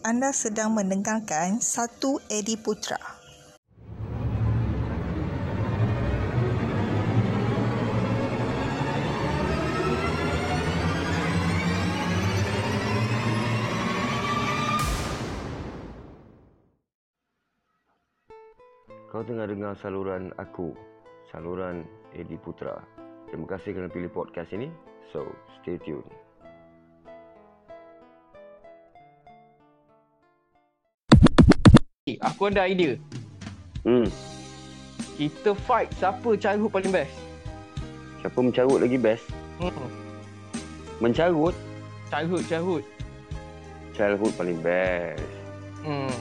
Anda sedang mendengarkan satu Edi Putra. Kau tengah dengar saluran aku, saluran Edi Putra. Terima kasih kerana pilih podcast ini. So, stay tuned. Aku ada idea. Hmm, Kita fight siapa childhood paling best. siapa mencarut lagi best? Hmm. Mencarut, Childhood, childhood. childhood paling best. Hmm.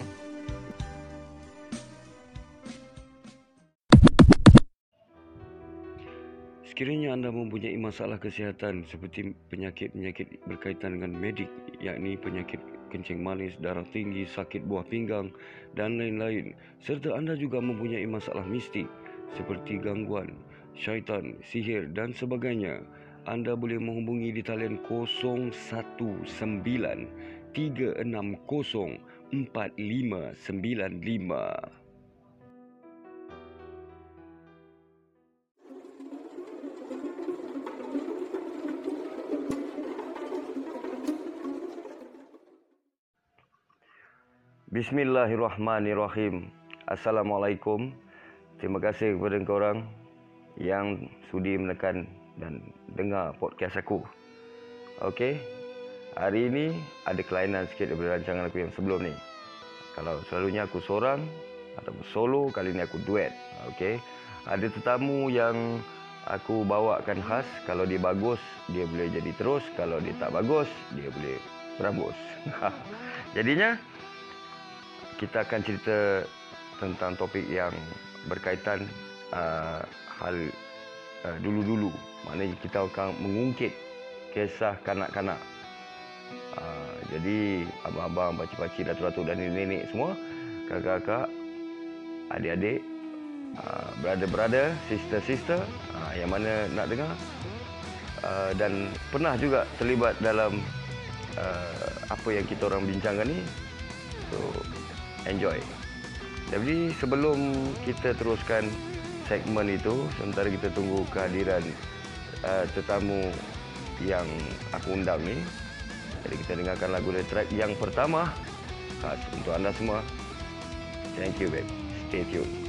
Sekiranya anda mempunyai masalah kesihatan seperti penyakit-penyakit berkaitan dengan medik, yakni penyakit kencing manis, darah tinggi, sakit buah pinggang dan lain-lain, serta anda juga mempunyai masalah mistik seperti gangguan, syaitan, sihir dan sebagainya, anda boleh menghubungi di talian 019 360 4595. Bismillahirrahmanirrahim. Assalamualaikum. Terima kasih kepada korang yang sudi menekan dan dengar podcast aku. Okey. Hari ini ada kelainan sikit daripada rancangan aku yang sebelum ni. Kalau selalunya aku seorang ataupun solo, kali ni aku duet. Okey. Ada tetamu yang aku bawakan khas. Kalau dia bagus, dia boleh jadi terus. Kalau dia tak bagus, dia boleh berambus. Jadinya, kita akan cerita tentang topik yang berkaitan uh, hal uh, dulu-dulu. Maknanya kita akan mengungkit kisah kanak-kanak. Uh, jadi abang-abang, pakcik-pakcik, datuk-datuk dan nenek-nenek semua, kakak-kakak, adik-adik, uh, brother-brother, sister-sister uh, yang mana nak dengar uh, dan pernah juga terlibat dalam uh, apa yang kita orang bincangkan ni. So, enjoy. Jadi sebelum kita teruskan segmen itu, sementara kita tunggu kehadiran uh, tetamu yang aku undang ni. Jadi kita dengarkan lagu dari track yang pertama khas untuk anda semua. Thank you babe. Stay tuned.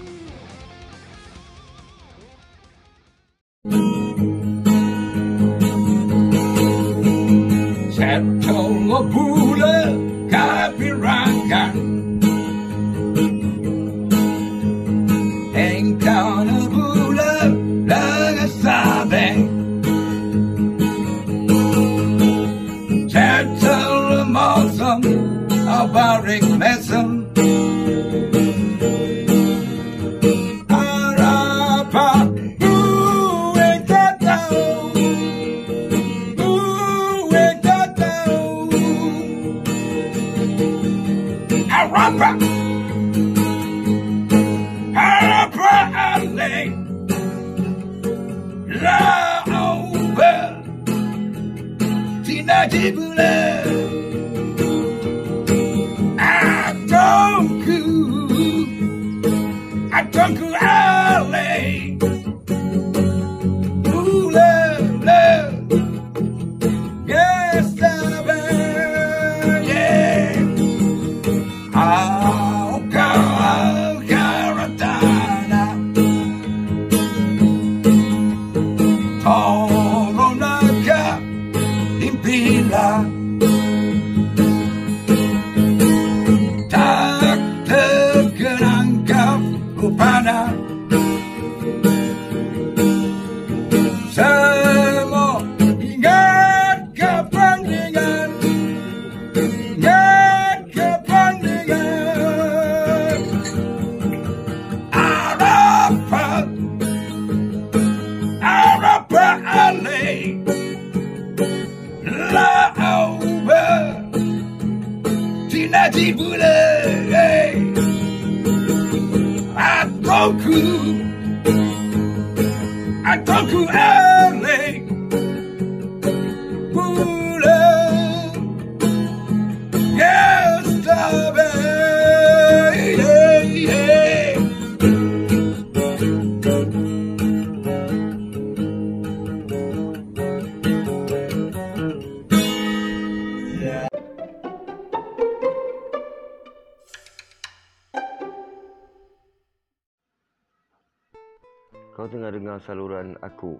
Saluran aku,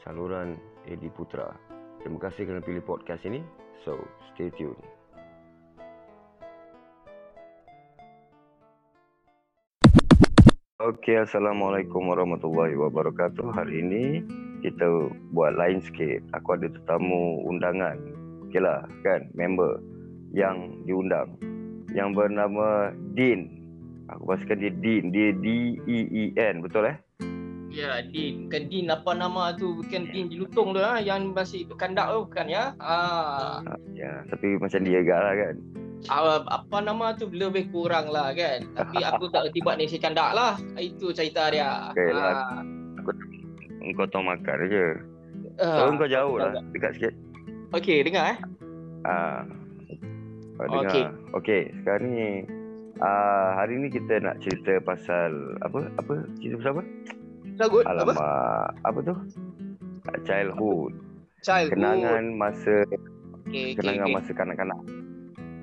saluran Edi Putra. Terima kasih kerana pilih podcast ini. So, stay tune. Okey, Assalamualaikum warahmatullahi wabarakatuh. Hari ini kita buat lain sikit. Aku ada tetamu undangan. Okeylah, kan, member yang diundang. Yang bernama Din. Aku pastikan dia Din. Dia D-E-E-N, betul eh? Ya, Din. Bukan Din apa nama tu. Bukan Din Jelutong tu lah. Yang masih kandak tu bukan ya. Ah. Ya, tapi macam dia agak lah kan. Ah, apa nama tu lebih kurang lah kan. Tapi aku tak reti buat nasi kandak lah. Itu cerita dia. Okey lah. Ah. Engkau tahu makan je. Ah. So, engkau jauh lah. Dekat sikit. Okey, dengar eh. Ah. Kau dengar. Okey. Okey, sekarang ni ah hari ni kita nak cerita pasal apa? Apa? Cerita pasal apa? Lagut apa? Alamak, apa tu? Childhood. Child. Kenangan masa okey, kenangan okey. masa kanak-kanak.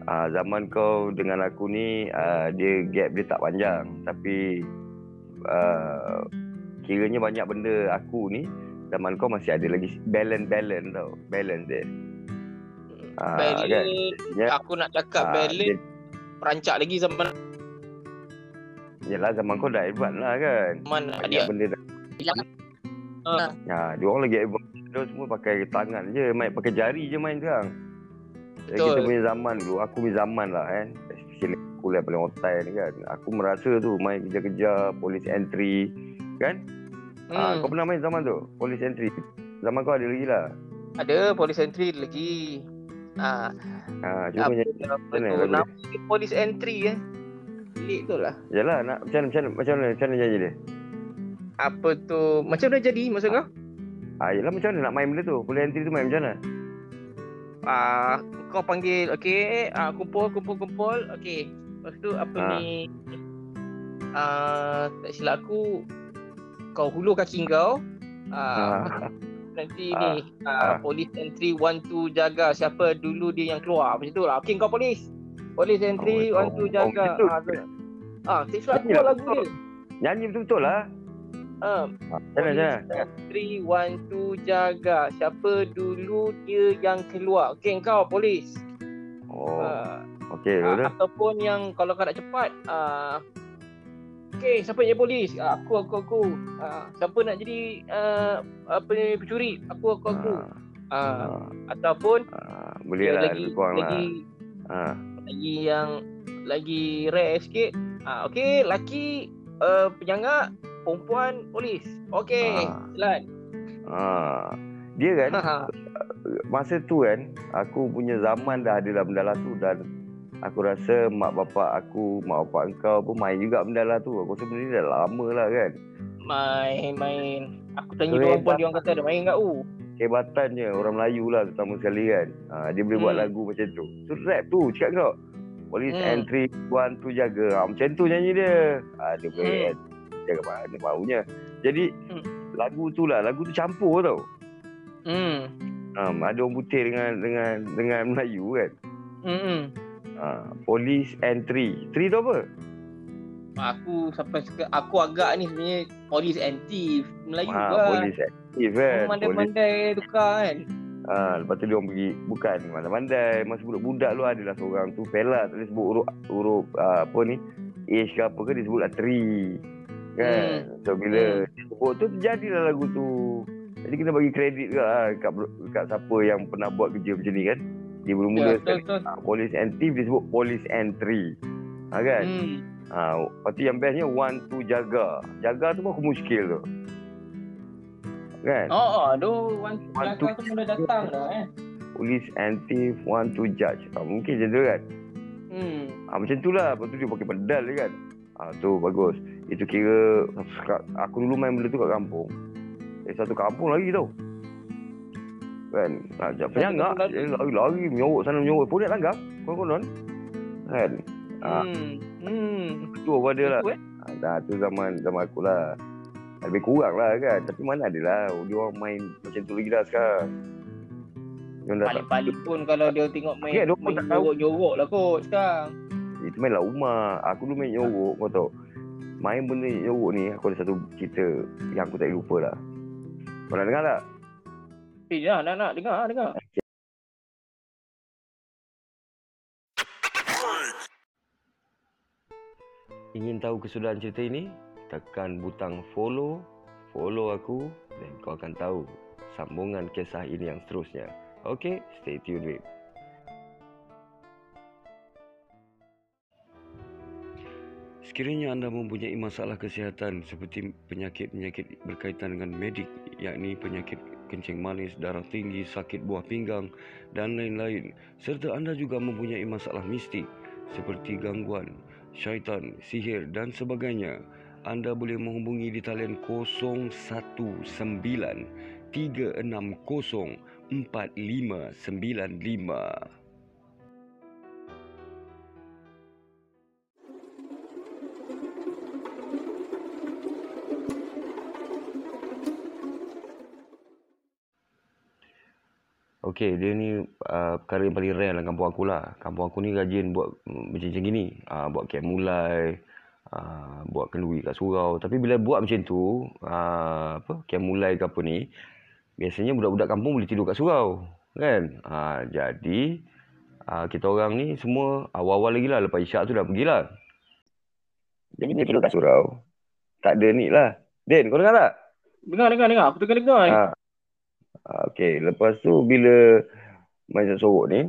Ah zaman kau dengan aku ni ah, dia gap dia tak panjang tapi ah, kiranya banyak benda aku ni zaman kau masih ada lagi balance balance tau. Balance dia. Ah, Balance. kan? Aku nak cakap Ah, balance. dia- Perancak lagi zaman Yelah zaman kau dah advance lah kan. mana Banyak dia. benda dah. Ah. Ya, dia orang lagi advance. Dia semua pakai tangan je, main pakai jari je main sekarang. Jadi Betul. kita punya zaman dulu, aku punya zaman lah kan. Especially aku yang paling otai ni kan. Aku merasa tu main kejar-kejar, polis entry kan. Hmm. Ah, Hmm. kau pernah main zaman tu? Polis entry. Zaman kau ada lagi lah. Ada polis entry lagi. Ah, Ha, punya. mana tu lagu nama polis entry eh. Pelik tu lah. Yalah, nak macam mana, macam mana, macam mana, macam mana janji dia? Apa tu? Macam mana jadi maksud kau? Ah, yalah macam mana nak main benda tu? Polis entry tu main macam mana? Ah, kau panggil okey, ah kumpul kumpul kumpul. Okey. Lepas tu apa Ah. ni? Ah, tak silap aku kau hulur kaki kau. Ah, Ah, nanti Ah. ni Ah. ah, polis entry one two jaga siapa dulu dia yang keluar. Macam tu lah. Okey kau polis. Polis entry Oh, one two oh, jaga. oh, ah. Ah, tak silap aku lah, lagu dia. nyanyi betul-betul lah. Ah, Ah, mana, macam mana? Three, one, two, jaga. Siapa dulu dia yang keluar? Okey, kau polis. Oh, okey, ah, betul. ataupun yang kalau kau nak cepat, ah, okey, siapa yang jadi polis? Ah, aku, aku, aku. Ah, siapa nak jadi ah, apa ni pencuri? Aku, aku, aku. Ah, Ah, ataupun ah, boleh lah, lagi lah. lagi Ah, lagi yang lagi rare sikit. Ah, okey, laki uh, penjangak, perempuan polis. Okey, jalan. ah. Dia kan, masa tu kan aku punya zaman dah ada benda lah tu dan aku rasa mak bapak aku mak bapak engkau pun main juga benda lah tu aku rasa benda ni dah lama lah kan main main. Aku tanya dia orang pun dia orang kata ada main kat u. kehebatannya orang Melayu lah terutama sekali kan ha, dia boleh buat Hmm. lagu macam tu tu rap tu cakap kau Police Hmm. entry one tu jaga ha, macam tu nyanyi dia ha, dia boleh Hmm. jaga mana maunya jadi Hmm. lagu tu lah lagu tu campur tau Hmm. um, ada orang putih dengan dengan dengan Melayu kan Hmm. ha, Police entry three tu apa Aku sampai seka, aku agak ni sebenarnya polis anti Melayu ha, lah. Police active kan Mandai-mandai tukar kan. Ha, lepas tu dia orang pergi bukan mandai-mandai masa budak-budak lu adalah seorang tu fella tak boleh sebut huruf huruf uh, apa ni age ke apa ke dia sebut lah tree kan so bila Hmm. sebut tu terjadilah lagu tu. Jadi kena bagi kredit juga lah kat, kat siapa yang pernah buat kerja macam ni kan. Dia Ya, mula-mula betul sekali ha, police and thief dia sebut police entry ha, kan? Hmm. ha, lepas tu yang bestnya one two jaga. Jaga tu pun aku muskil tu kan Oh, oh, aduh, wan One, belakang tu two, mula datang dah eh. police and thief one to judge ha, mungkin macam tu kan Hmm. Ha, macam tu lah. Lepas tu dia pakai pedal je kan. Ha, tu bagus. Itu kira aku dulu main benda tu kat kampung. Eh satu kampung lagi tau. Kan. Ha, jap, penyangak. kampung Dia lari-lari menyorok sana menyorok. Pun dia langgar. Konon-konon. Kan. Ha, Hmm. Hmm. tu apa dia lah. Eh? Ha, dah tu zaman zaman aku lah. Lebih kurang lah kan. Tapi mana ada lah. Dia orang main macam tu lagi dah sekarang. Paling-paling pun kalau dia tengok main, Ya, dia pun main tak tahu. jorok-jorok lah kot sekarang. itu main lah rumah. Aku dulu main nyorok kau tahu. main benda nyorok ni aku ada satu cerita yang aku tak lupa lah. Kau nak dengar tak? Eh, nak, nak, nak. Dengar, dengar. Ingin tahu kesudahan cerita ini? Tekan butang follow, follow aku dan kau akan tahu sambungan kisah ini yang seterusnya. Okay, stay tuned with. Sekiranya anda mempunyai masalah kesihatan seperti penyakit-penyakit berkaitan dengan medik, yakni penyakit kencing manis, darah tinggi, sakit buah pinggang dan lain-lain, serta anda juga mempunyai masalah mistik seperti gangguan, syaitan, sihir dan sebagainya, anda boleh menghubungi di talian 019 360 4595. Okey, dia ni uh, perkara yang paling rare dalam kampung aku lah. Kampung aku ni rajin buat mm, macam-macam gini. Uh, buat camp mulai, uh, buat kenduri kat surau. Tapi bila buat macam tu, uh, apa, camp mulai ke apa ni, biasanya budak-budak kampung boleh tidur kat surau. Kan? Uh, jadi, uh, kita orang ni semua awal-awal lagi lah. Lepas isyak tu dah pergilah. Jadi dia tidur kat surau. Tak ada ni lah. Den, kau dengar tak? Dengar, dengar, dengar. Aku tengah dengar. Ha. Okey, lepas tu bila macam sorok ni,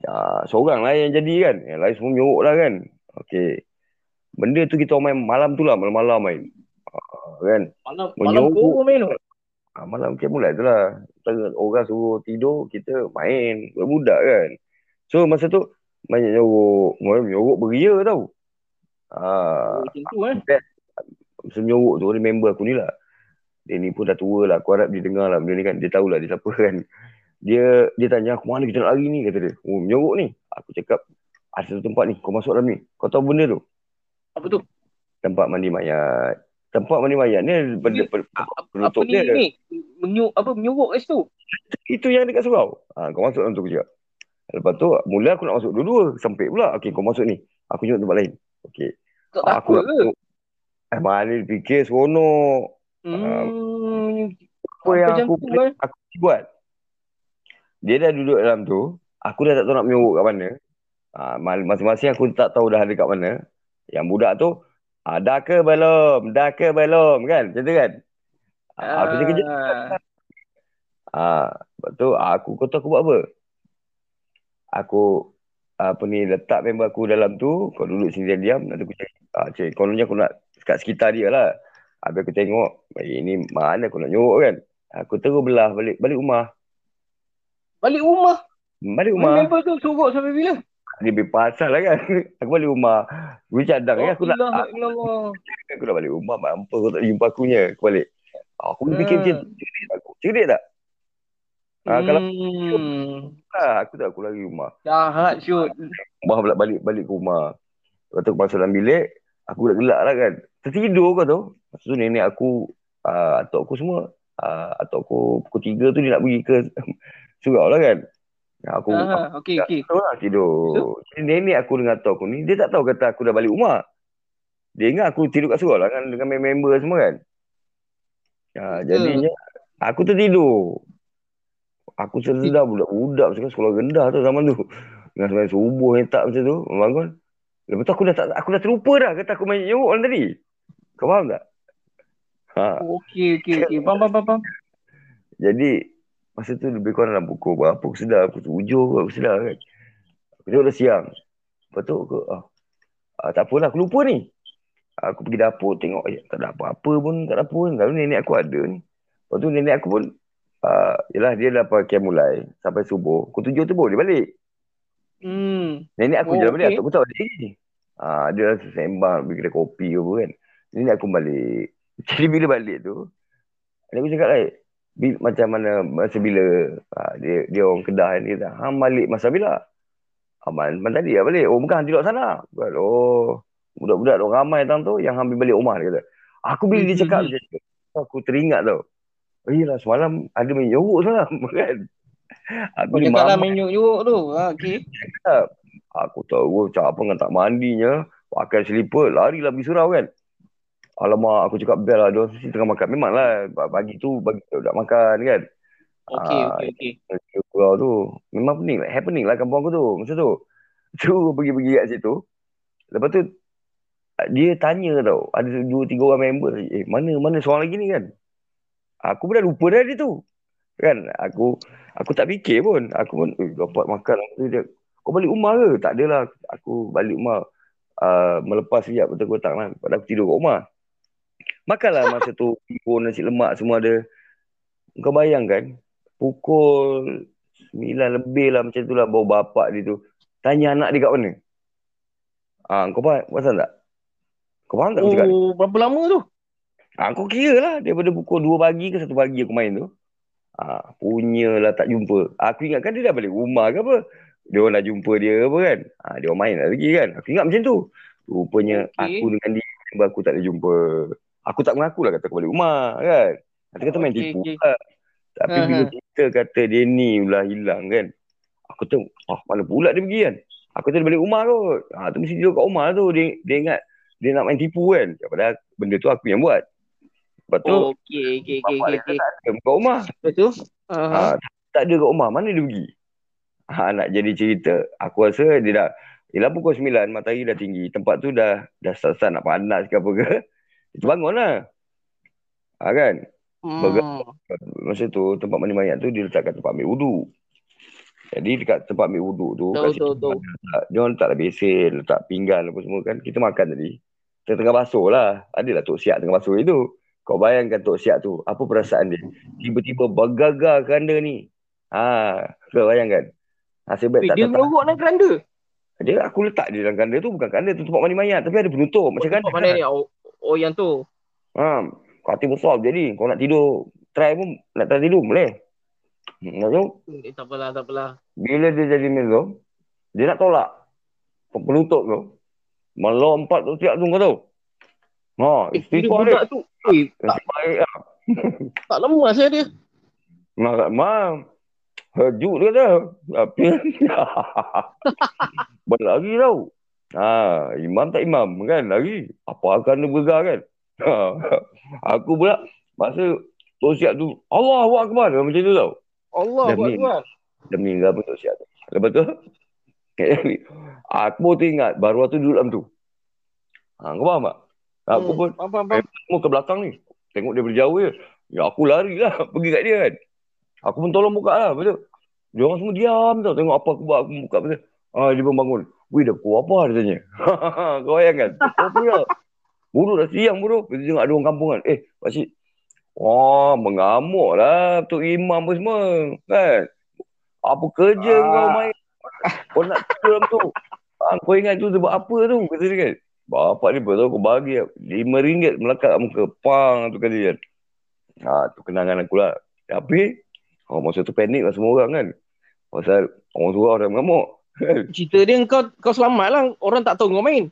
ya, seorang lah yang jadi kan. Yang lain semua menyorok lah kan. Okey. Benda tu kita main malam tu lah, malam-malam main. Uh, kan? Malam, malam kau main tu? Ha, malam kita mulai tu lah. Orang suruh tidur, kita main. Budak kan. So masa tu, banyak nyorok. Nyorok beria tau. Ha, macam tu eh. Masa nyorok tu, ada member aku ni lah dia ni pun dah tua lah. Aku harap dia dengar lah benda ni kan. Dia tahulah dia siapa kan. Dia dia tanya aku mana kita nak lari ni kata dia. Oh menyorok ni. Aku cakap ada satu tempat ni. Kau masuk dalam ni. Kau tahu benda tu? Apa tu? Tempat mandi mayat. Tempat mandi mayat ni benda apa, apa ni, dia. Menyu, apa menyorok kat situ? Itu yang dekat surau. Ha, kau masuk dalam tu kejap. Lepas tu mula aku nak masuk dua-dua. Sempit pula. Okey kau masuk ni. Aku tunjuk tempat lain. Okey. Tak takut ke? Eh, mana fikir seronok. Hmm. Apa yang aku, boleh, aku buat? Dia dah duduk dalam tu. Aku dah tak tahu nak menyorok kat mana. Ha, masing-masing aku tak tahu dah ada kat mana. Yang budak tu, ha, dah ke belum? Dah ke belum? Kan? Macam tu kan? Ha, aku cakap je. Ha, lepas tu, aku kata aku buat apa? Aku apa ni letak member aku dalam tu kau duduk sini diam nanti aku cakap ah cik kononnya aku nak kat sekitar dia lah Habis aku tengok, ini mana aku nak nyorok kan. Aku terus belah balik balik rumah. Balik rumah? Balik rumah. Member tu sorok sampai bila? Dia berpasal lah kan. Aku balik rumah. Gue cadang oh, ya. Aku nak. Allah. Aku nak balik rumah. Mampu aku tak jumpa akunya. Aku balik. Aku hmm. fikir macam cerdik aku. Cerdik tak? Ha, hmm. Kalau ha, aku tak aku lagi rumah. Jahat shoot. Rumah balik, balik, balik ke rumah. Lepas tu aku masuk dalam bilik. Aku dah gelak lah kan. Tertidur kau tu. Masa tu nenek aku, uh, atuk aku semua, uh, atuk aku pukul tiga tu dia nak pergi ke surau lah kan. Aku, uh, okay, aku okay. Lah tidur. So? nenek aku dengan atuk aku ni, dia tak tahu kata aku dah balik rumah. Dia ingat aku tidur kat surau lah kan, dengan member semua kan. Uh, jadinya, aku tertidur. Aku sedar budak-budak sekarang sekolah rendah tu zaman tu. Dengan sebenarnya subuh yang tak macam tu, bangun. Lepas tu aku dah, tak, aku dah terlupa dah kata aku main nyuruk orang tadi. Kau faham tak? Ha. Okey, okey, okey. Faham, faham, faham. Jadi, masa tu lebih kurang dalam pukul berapa aku sedar. Aku tujuh aku sedar kan. Aku tengok dah siang. Lepas tu aku, ah, ah, tak apalah, aku lupa ni. Aku pergi dapur tengok, eh, tak ada apa-apa pun, apa pun. Lalu nenek aku ada ni. Lepas tu nenek aku pun, uh, yelah dia dah pakai mulai sampai subuh. Aku tujuh tu dia balik. Hmm. Nenek aku oh, jalan okay. balik, aku tak balik lagi. Ah, dia rasa sembang, pergi kedai kopi ke apa kan. Nenek aku balik. Jadi bila balik tu, aku cakap lah, macam mana masa bila ha, dia dia orang kedah ni kata, "Ha balik masa bila?" Aman, man tadi lah balik. Oh, bukan tidur sana. Oh, budak-budak tu ramai tang tu yang ambil balik rumah dia kata. Aku bila dia cakap macam tu, aku teringat tau. Oh, iyalah semalam ada main yoruk sana kan. Aku ni malam main yoruk tu. Ha, okey. Aku tahu cakap apa dengan tak mandinya, pakai selipar, lari lah pergi surau kan. Alamak, aku cakap bel lah. Dia orang mesti tengah makan. Memang lah, pagi tu bagi tak makan kan. Okey, Ah, okey, okey. Kau tu memang pening lah. Happening lah kampung aku tu. Masa tu. Tu pergi-pergi kat situ. Lepas tu dia tanya tau. Ada dua tiga orang member. Eh mana mana seorang lagi ni kan. Aku pun dah lupa dah dia tu. Kan aku aku tak fikir pun. Aku pun eh, dapat makan. Aku dia, kau balik rumah ke? Tak adalah. Aku balik rumah uh, melepas siap betul kotak lah. Pada aku tidur kat rumah. Makanlah masa tu. Pun nasi lemak semua ada. Kau bayangkan. Pukul 9 lebih lah macam tu lah. Bawa bapak dia tu. Tanya anak dia kat mana. Ah, kau faham? Pasal tak? Kau faham tak aku cakap? Oh, berapa lama tu? Ah, kau kira lah daripada pukul 2 pagi ke 1 pagi aku main tu. Ah, punyalah tak jumpa. Aku ingatkan dia dah balik rumah ke apa. Dia orang dah jumpa dia apa kan. Ah, dia orang main lah lagi kan. Aku ingat macam tu. Rupanya Okey. aku dengan dia aku tak ada jumpa. Aku tak mengaku lah kata aku balik rumah kan. Nanti kata main Okey, tipu okey. lah. Tapi Ha, bila ha. kita kata dia ni pula hilang kan. Aku tu, ah, mana pula dia pergi kan. Aku tu dia balik rumah kot. Ah, tu mesti tidur kat rumah tu. Dia, dia ingat dia nak main tipu kan. Padahal benda tu aku yang buat. Lepas tu, Oh, okey, okey, okey, dia okey. tak ada kat rumah. Betul? Ah, Ha, tak ada kat rumah. Mana dia pergi? Ha, nak jadi cerita. Aku rasa dia dah Yelah pukul 9 matahari dah tinggi. Tempat tu dah dah start-start nak panas ke apa ke. Itu bangun lah. Ha, kan? Hmm. Masa tu tempat mandi mayat tu dia letak kat tempat ambil wuduk. Jadi dekat tempat ambil wuduk tu Tahu, kat situ tahu, tahu. letak- dia orang letaklah besen, letak pinggan apa semua kan. Kita makan tadi. Kita tengah basuh lah. Adalah Tok Siak tengah basuh itu. Kau bayangkan Tok Siak tu. Apa perasaan dia? Tiba-tiba bergagar keranda ni. Ha, kau bayangkan. Nasib baik tak dia merogok dalam keranda. Dia aku letak dia dalam kanda tu bukan kanda tu tempat mandi mayat tapi ada penutup macam Tempat kanda. mana ni? Oh, yang tu. Ha, katil besar jadi kau nak tidur try pun nak try tidur boleh. Hmm, tu Eh, tak apalah, tak apalah. bila dia jadi tu dia nak tolak penutup tu melompat tu siap tu kau tahu. Ha, Eh, dia istighfar dia. budak tu. Eh, tak, baik lah. tak lemas ya dia. Mak mak Hajuk dia kata. Tapi berlari tau. Ha, imam tak imam kan lari. Apa akan dia bergegar kan? Ha, aku pula masa Tok Siap tu Allahu Akbar macam tu tau. Allah tuan. Dia meninggal pun Tok Siap tu. Lepas tu aku tu ingat baru tu duduk dalam tu. Ha, kau faham tak? Aku Hmm, pun Faham, faham, faham. semua ke belakang ni. Tengok dia berjauh je. Ya aku lari lah pergi kat dia kan. Aku pun tolong buka lah. Betul. Dia orang semua diam tau. Tengok apa aku buat. Aku buka betul. Ah, dia pun bangun. Wih dah pukul apa dia tanya. Kau bayangkan. Oh punya. Buruk dah siang buruk. Kita tengok ada orang kampung kan. Eh pakcik. Wah mengamuk lah. Tok Imam apa semua. Kan. Apa kerja Ah. kau main. Kau nak dalam tu. Ah, kau ingat tu buat apa tu. Kata dia kan. Bapak ni betul aku bagi RM5 melekat kat muka. Pang tu kata dia. Ha, tu kenangan aku lah. Tapi, oh, masa tu panik lah semua orang kan. Pasal orang tua orang mengamuk. Cerita dia kau kau selamat lah. Orang tak tahu kau main.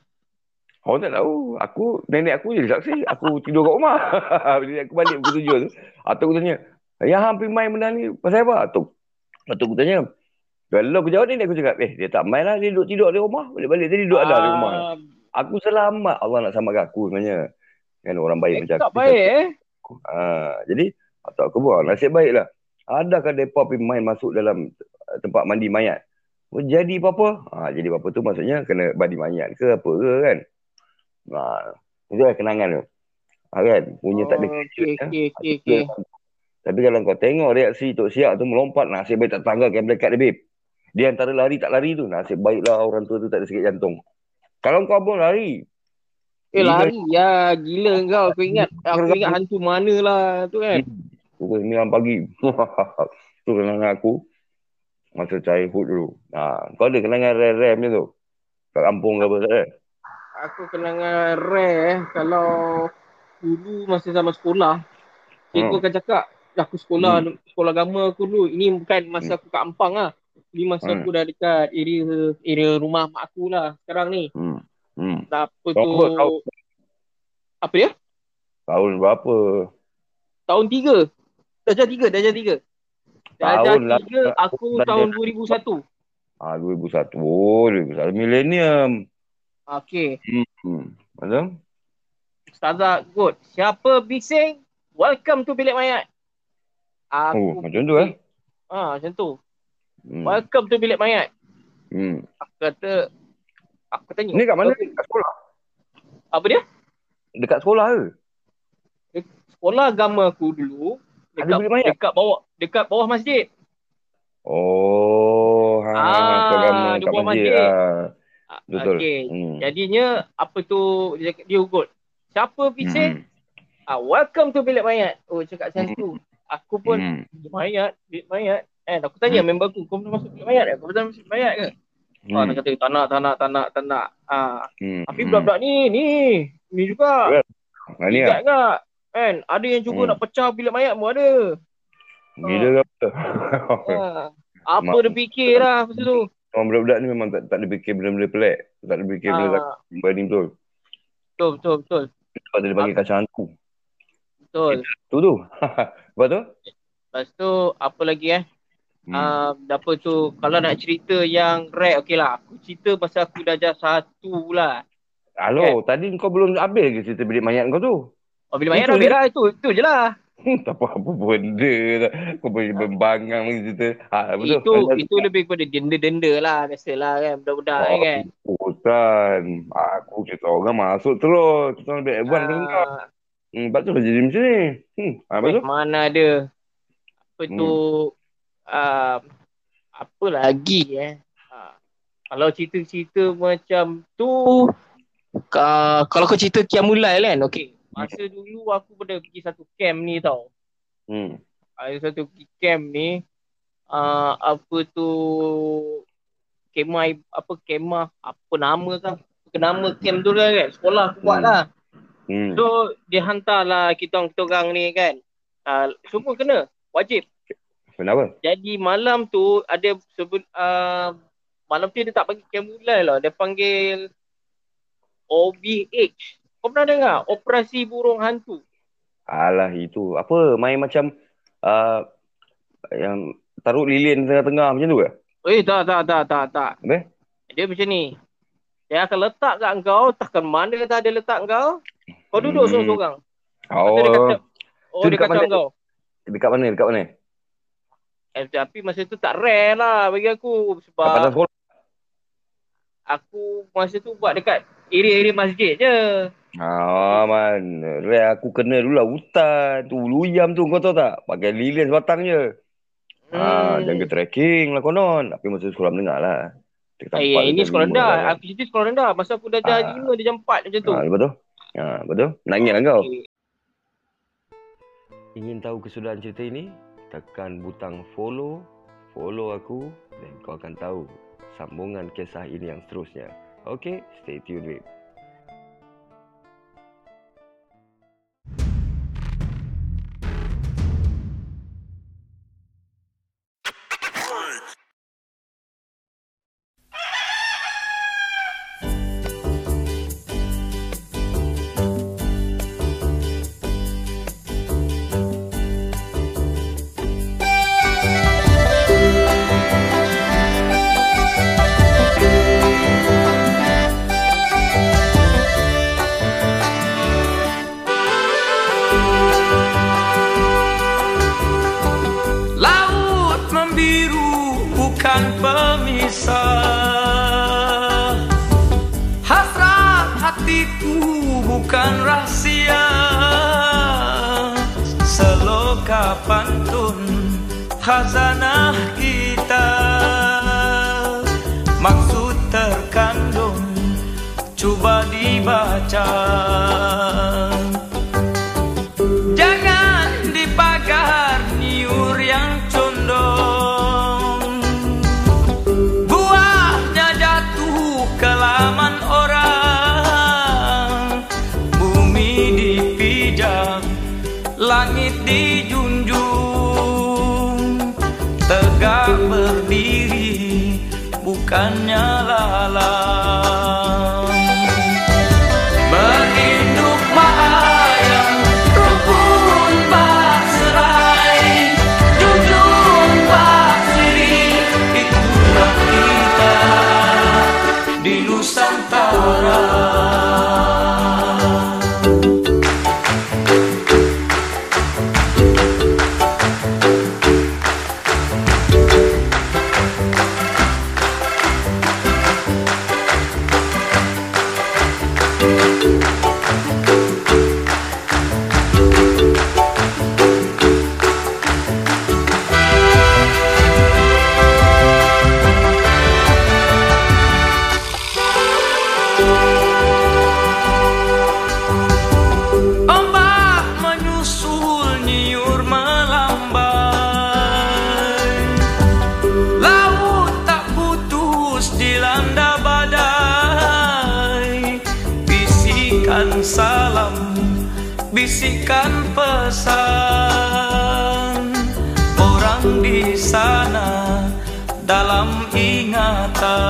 Orang tak tahu. Aku, nenek aku jadi saksi. Aku tidur kat rumah. Bila aku balik pukul tujuh tu. Atuk aku tanya, yang hampir main benda ni pasal apa? Atuk. Atuk aku tanya, kalau aku jawab ni, aku cakap, eh dia tak main lah. Dia duduk tidur di rumah. Balik-balik tadi duduk ada di rumah. Ah, Aku selamat. Allah nak samakan aku sebenarnya. Kan orang baik macam Tak aku. baik eh. Ha, jadi atau aku buat nasib baiklah. Adakah depa pergi main masuk dalam tempat mandi mayat? Oh, jadi apa-apa? Ha, jadi apa tu maksudnya kena mandi mayat ke apa ke kan? Ha, itu lah kenangan tu. Ha, kan? Punya tak ada Oh, kerja. Okey, ya. okey, okey, okey. Tapi kalau kau tengok reaksi Tok Siak tu melompat, nasib baik tak tanggal kan dekat dia, babe. Dia antara lari tak lari tu, nasib baiklah orang tua tu tak ada sakit jantung. Kalau kau pun lari, Eh Gila. lari ya gila kau aku ingat aku ingat hantu mana lah tu kan. Pukul 9 pagi. tu kenangan aku. Masa childhood dulu. Ha, kau ada kenangan rare-rare macam tu? Kat kampung ke apa tak ada? Aku kenangan rare eh kalau dulu masa zaman sekolah cikgu Hmm. akan cakap aku sekolah sekolah agama aku dulu ini bukan masa aku kat Ampang lah. Ini masa Hmm. aku dah dekat area area rumah mak aku lah sekarang ni. Hmm. Hmm. Apa tu Tahun tahun- apa dia? Tahun berapa? Tahun tiga. Darjah tiga, darjah tiga. Darjah Tahun lah. aku tahun 2001. Ah, 2001. Oh, 2001. Millennium. Okey. Hmm. Betul? Ustazah good. Siapa bising? Welcome to bilik mayat. Oh, macam tu eh. Ah, macam tu. Hmm. Welcome to bilik mayat. Hmm. Aku kata aku tanya. Ni kat mana? Dekat sekolah. Apa dia? Dekat sekolah ke? Sekolah agama aku dulu Ada dekat bilik mayat? dekat bawah dekat bawah masjid. Oh, ha, Ah, agama di kat bawah masjid. masjid. Ah. Ah, Betul. Okey. Hmm. Jadinya apa tu dia, dia ugut. Siapa bising? Hmm. Ah, welcome to bilik mayat. Oh, cakap macam tu. Aku pun Hmm. bilik mayat, bilik mayat. Eh, aku tanya member aku, kau pernah masuk bilik mayat ke? Kau pernah masuk bilik mayat ke? Ah, Hmm. dia kata, tak nak, tak nak, tak nak, tak nak. Ah, Hmm. tapi Hmm. budak-budak ni, ni, ni juga. Ha, ni lah. Kan? Ada yang cuba Hmm. nak pecah bilik mayat pun ada. Gila ke apa? Ah. Apa Mak- dia fikir lah masa tu. Orang budak-budak ni memang tak, tak ada fikir benda-benda pelik. Tak ada fikir benda tak berbanding betul. betul, betul, betul. Lepas tu dia panggil kacang hantu. Betul. Tu tu. Lepas tu? Lepas tu, apa lagi eh? Hmm. Uh, apa tu, kalau nak cerita yang rare, okey lah. Aku cerita masa aku darjah satu lah. Halo, tadi kau belum habis ke cerita bilik mayat kau tu? Oh, bila habis lah. Itu, itu je lah. tak apa-apa benda tak. Kau boleh berbangang lagi cerita. Ha, betul. Itu itu lebih kepada denda-denda lah. Biasalah kan. Budak-budak Oh, kan. Hutan. Aku kita orang masuk terus. Kita orang lebih advance uh, kau. Ah, Hmm, lepas tu jadi macam ni. Hmm, ha, eh, mana ada. Apa tu. Uh, apa lagi eh. Uh, kalau cerita-cerita macam tu. Uh, kalau kau cerita Kiamulai kan. Okey. Masa dulu aku pernah pergi satu camp ni tau. Hmm. ada satu camp ni uh, apa tu kemah apa kemah apa nama kan nama camp tu lah kan sekolah aku buat Hmm. lah Hmm. so dia hantar lah kita orang kita orang ni kan uh, semua kena wajib Kenapa? jadi malam tu ada sebut uh, malam tu dia tak panggil camp mulai lah dia panggil OBH kau pernah dengar operasi burung hantu Alah itu. Apa? Main macam uh, yang taruh lilin tengah-tengah macam tu ke? Eh tak tak tak tak tak. Habis? Dia macam ni. Dia akan letak kat kau, takkan mana kata dia letak kau. Kau duduk Hmm. seorang-seorang. Oh, dia kata, oh Tu dia dekat kacau mana? kau. dekat mana? Dekat mana? Eh, tapi masa tu tak rare lah bagi aku. Kat Sebab sekolah? aku masa tu buat dekat area-area masjid je. Ah, man. Re, aku kena dulu lah hutan. Tu luyam tu kau tahu tak? Pakai lilin sebatang je. Ah, Hmm. jaga trekking lah konon. Tapi masa sekolah menengah lah. Eh, ini sekolah rendah. lah. Aku cerita sekolah rendah. Masa aku dah jam Ah. 5, dia jam 4 macam tu. Ah, lepas tu? Ah, lepas tu? Nangis lah kau. Okay. Ingin tahu kesudahan cerita ini? Tekan butang follow, follow aku dan kau akan tahu sambungan kisah ini yang seterusnya. Okay, stay tune pemisah Hasrat hatiku bukan rahsia Seloka pantun khazanah kita. Maksud terkandung cuba dibaca bukannya Bisikan pesan. Orang di sana dalam ingatan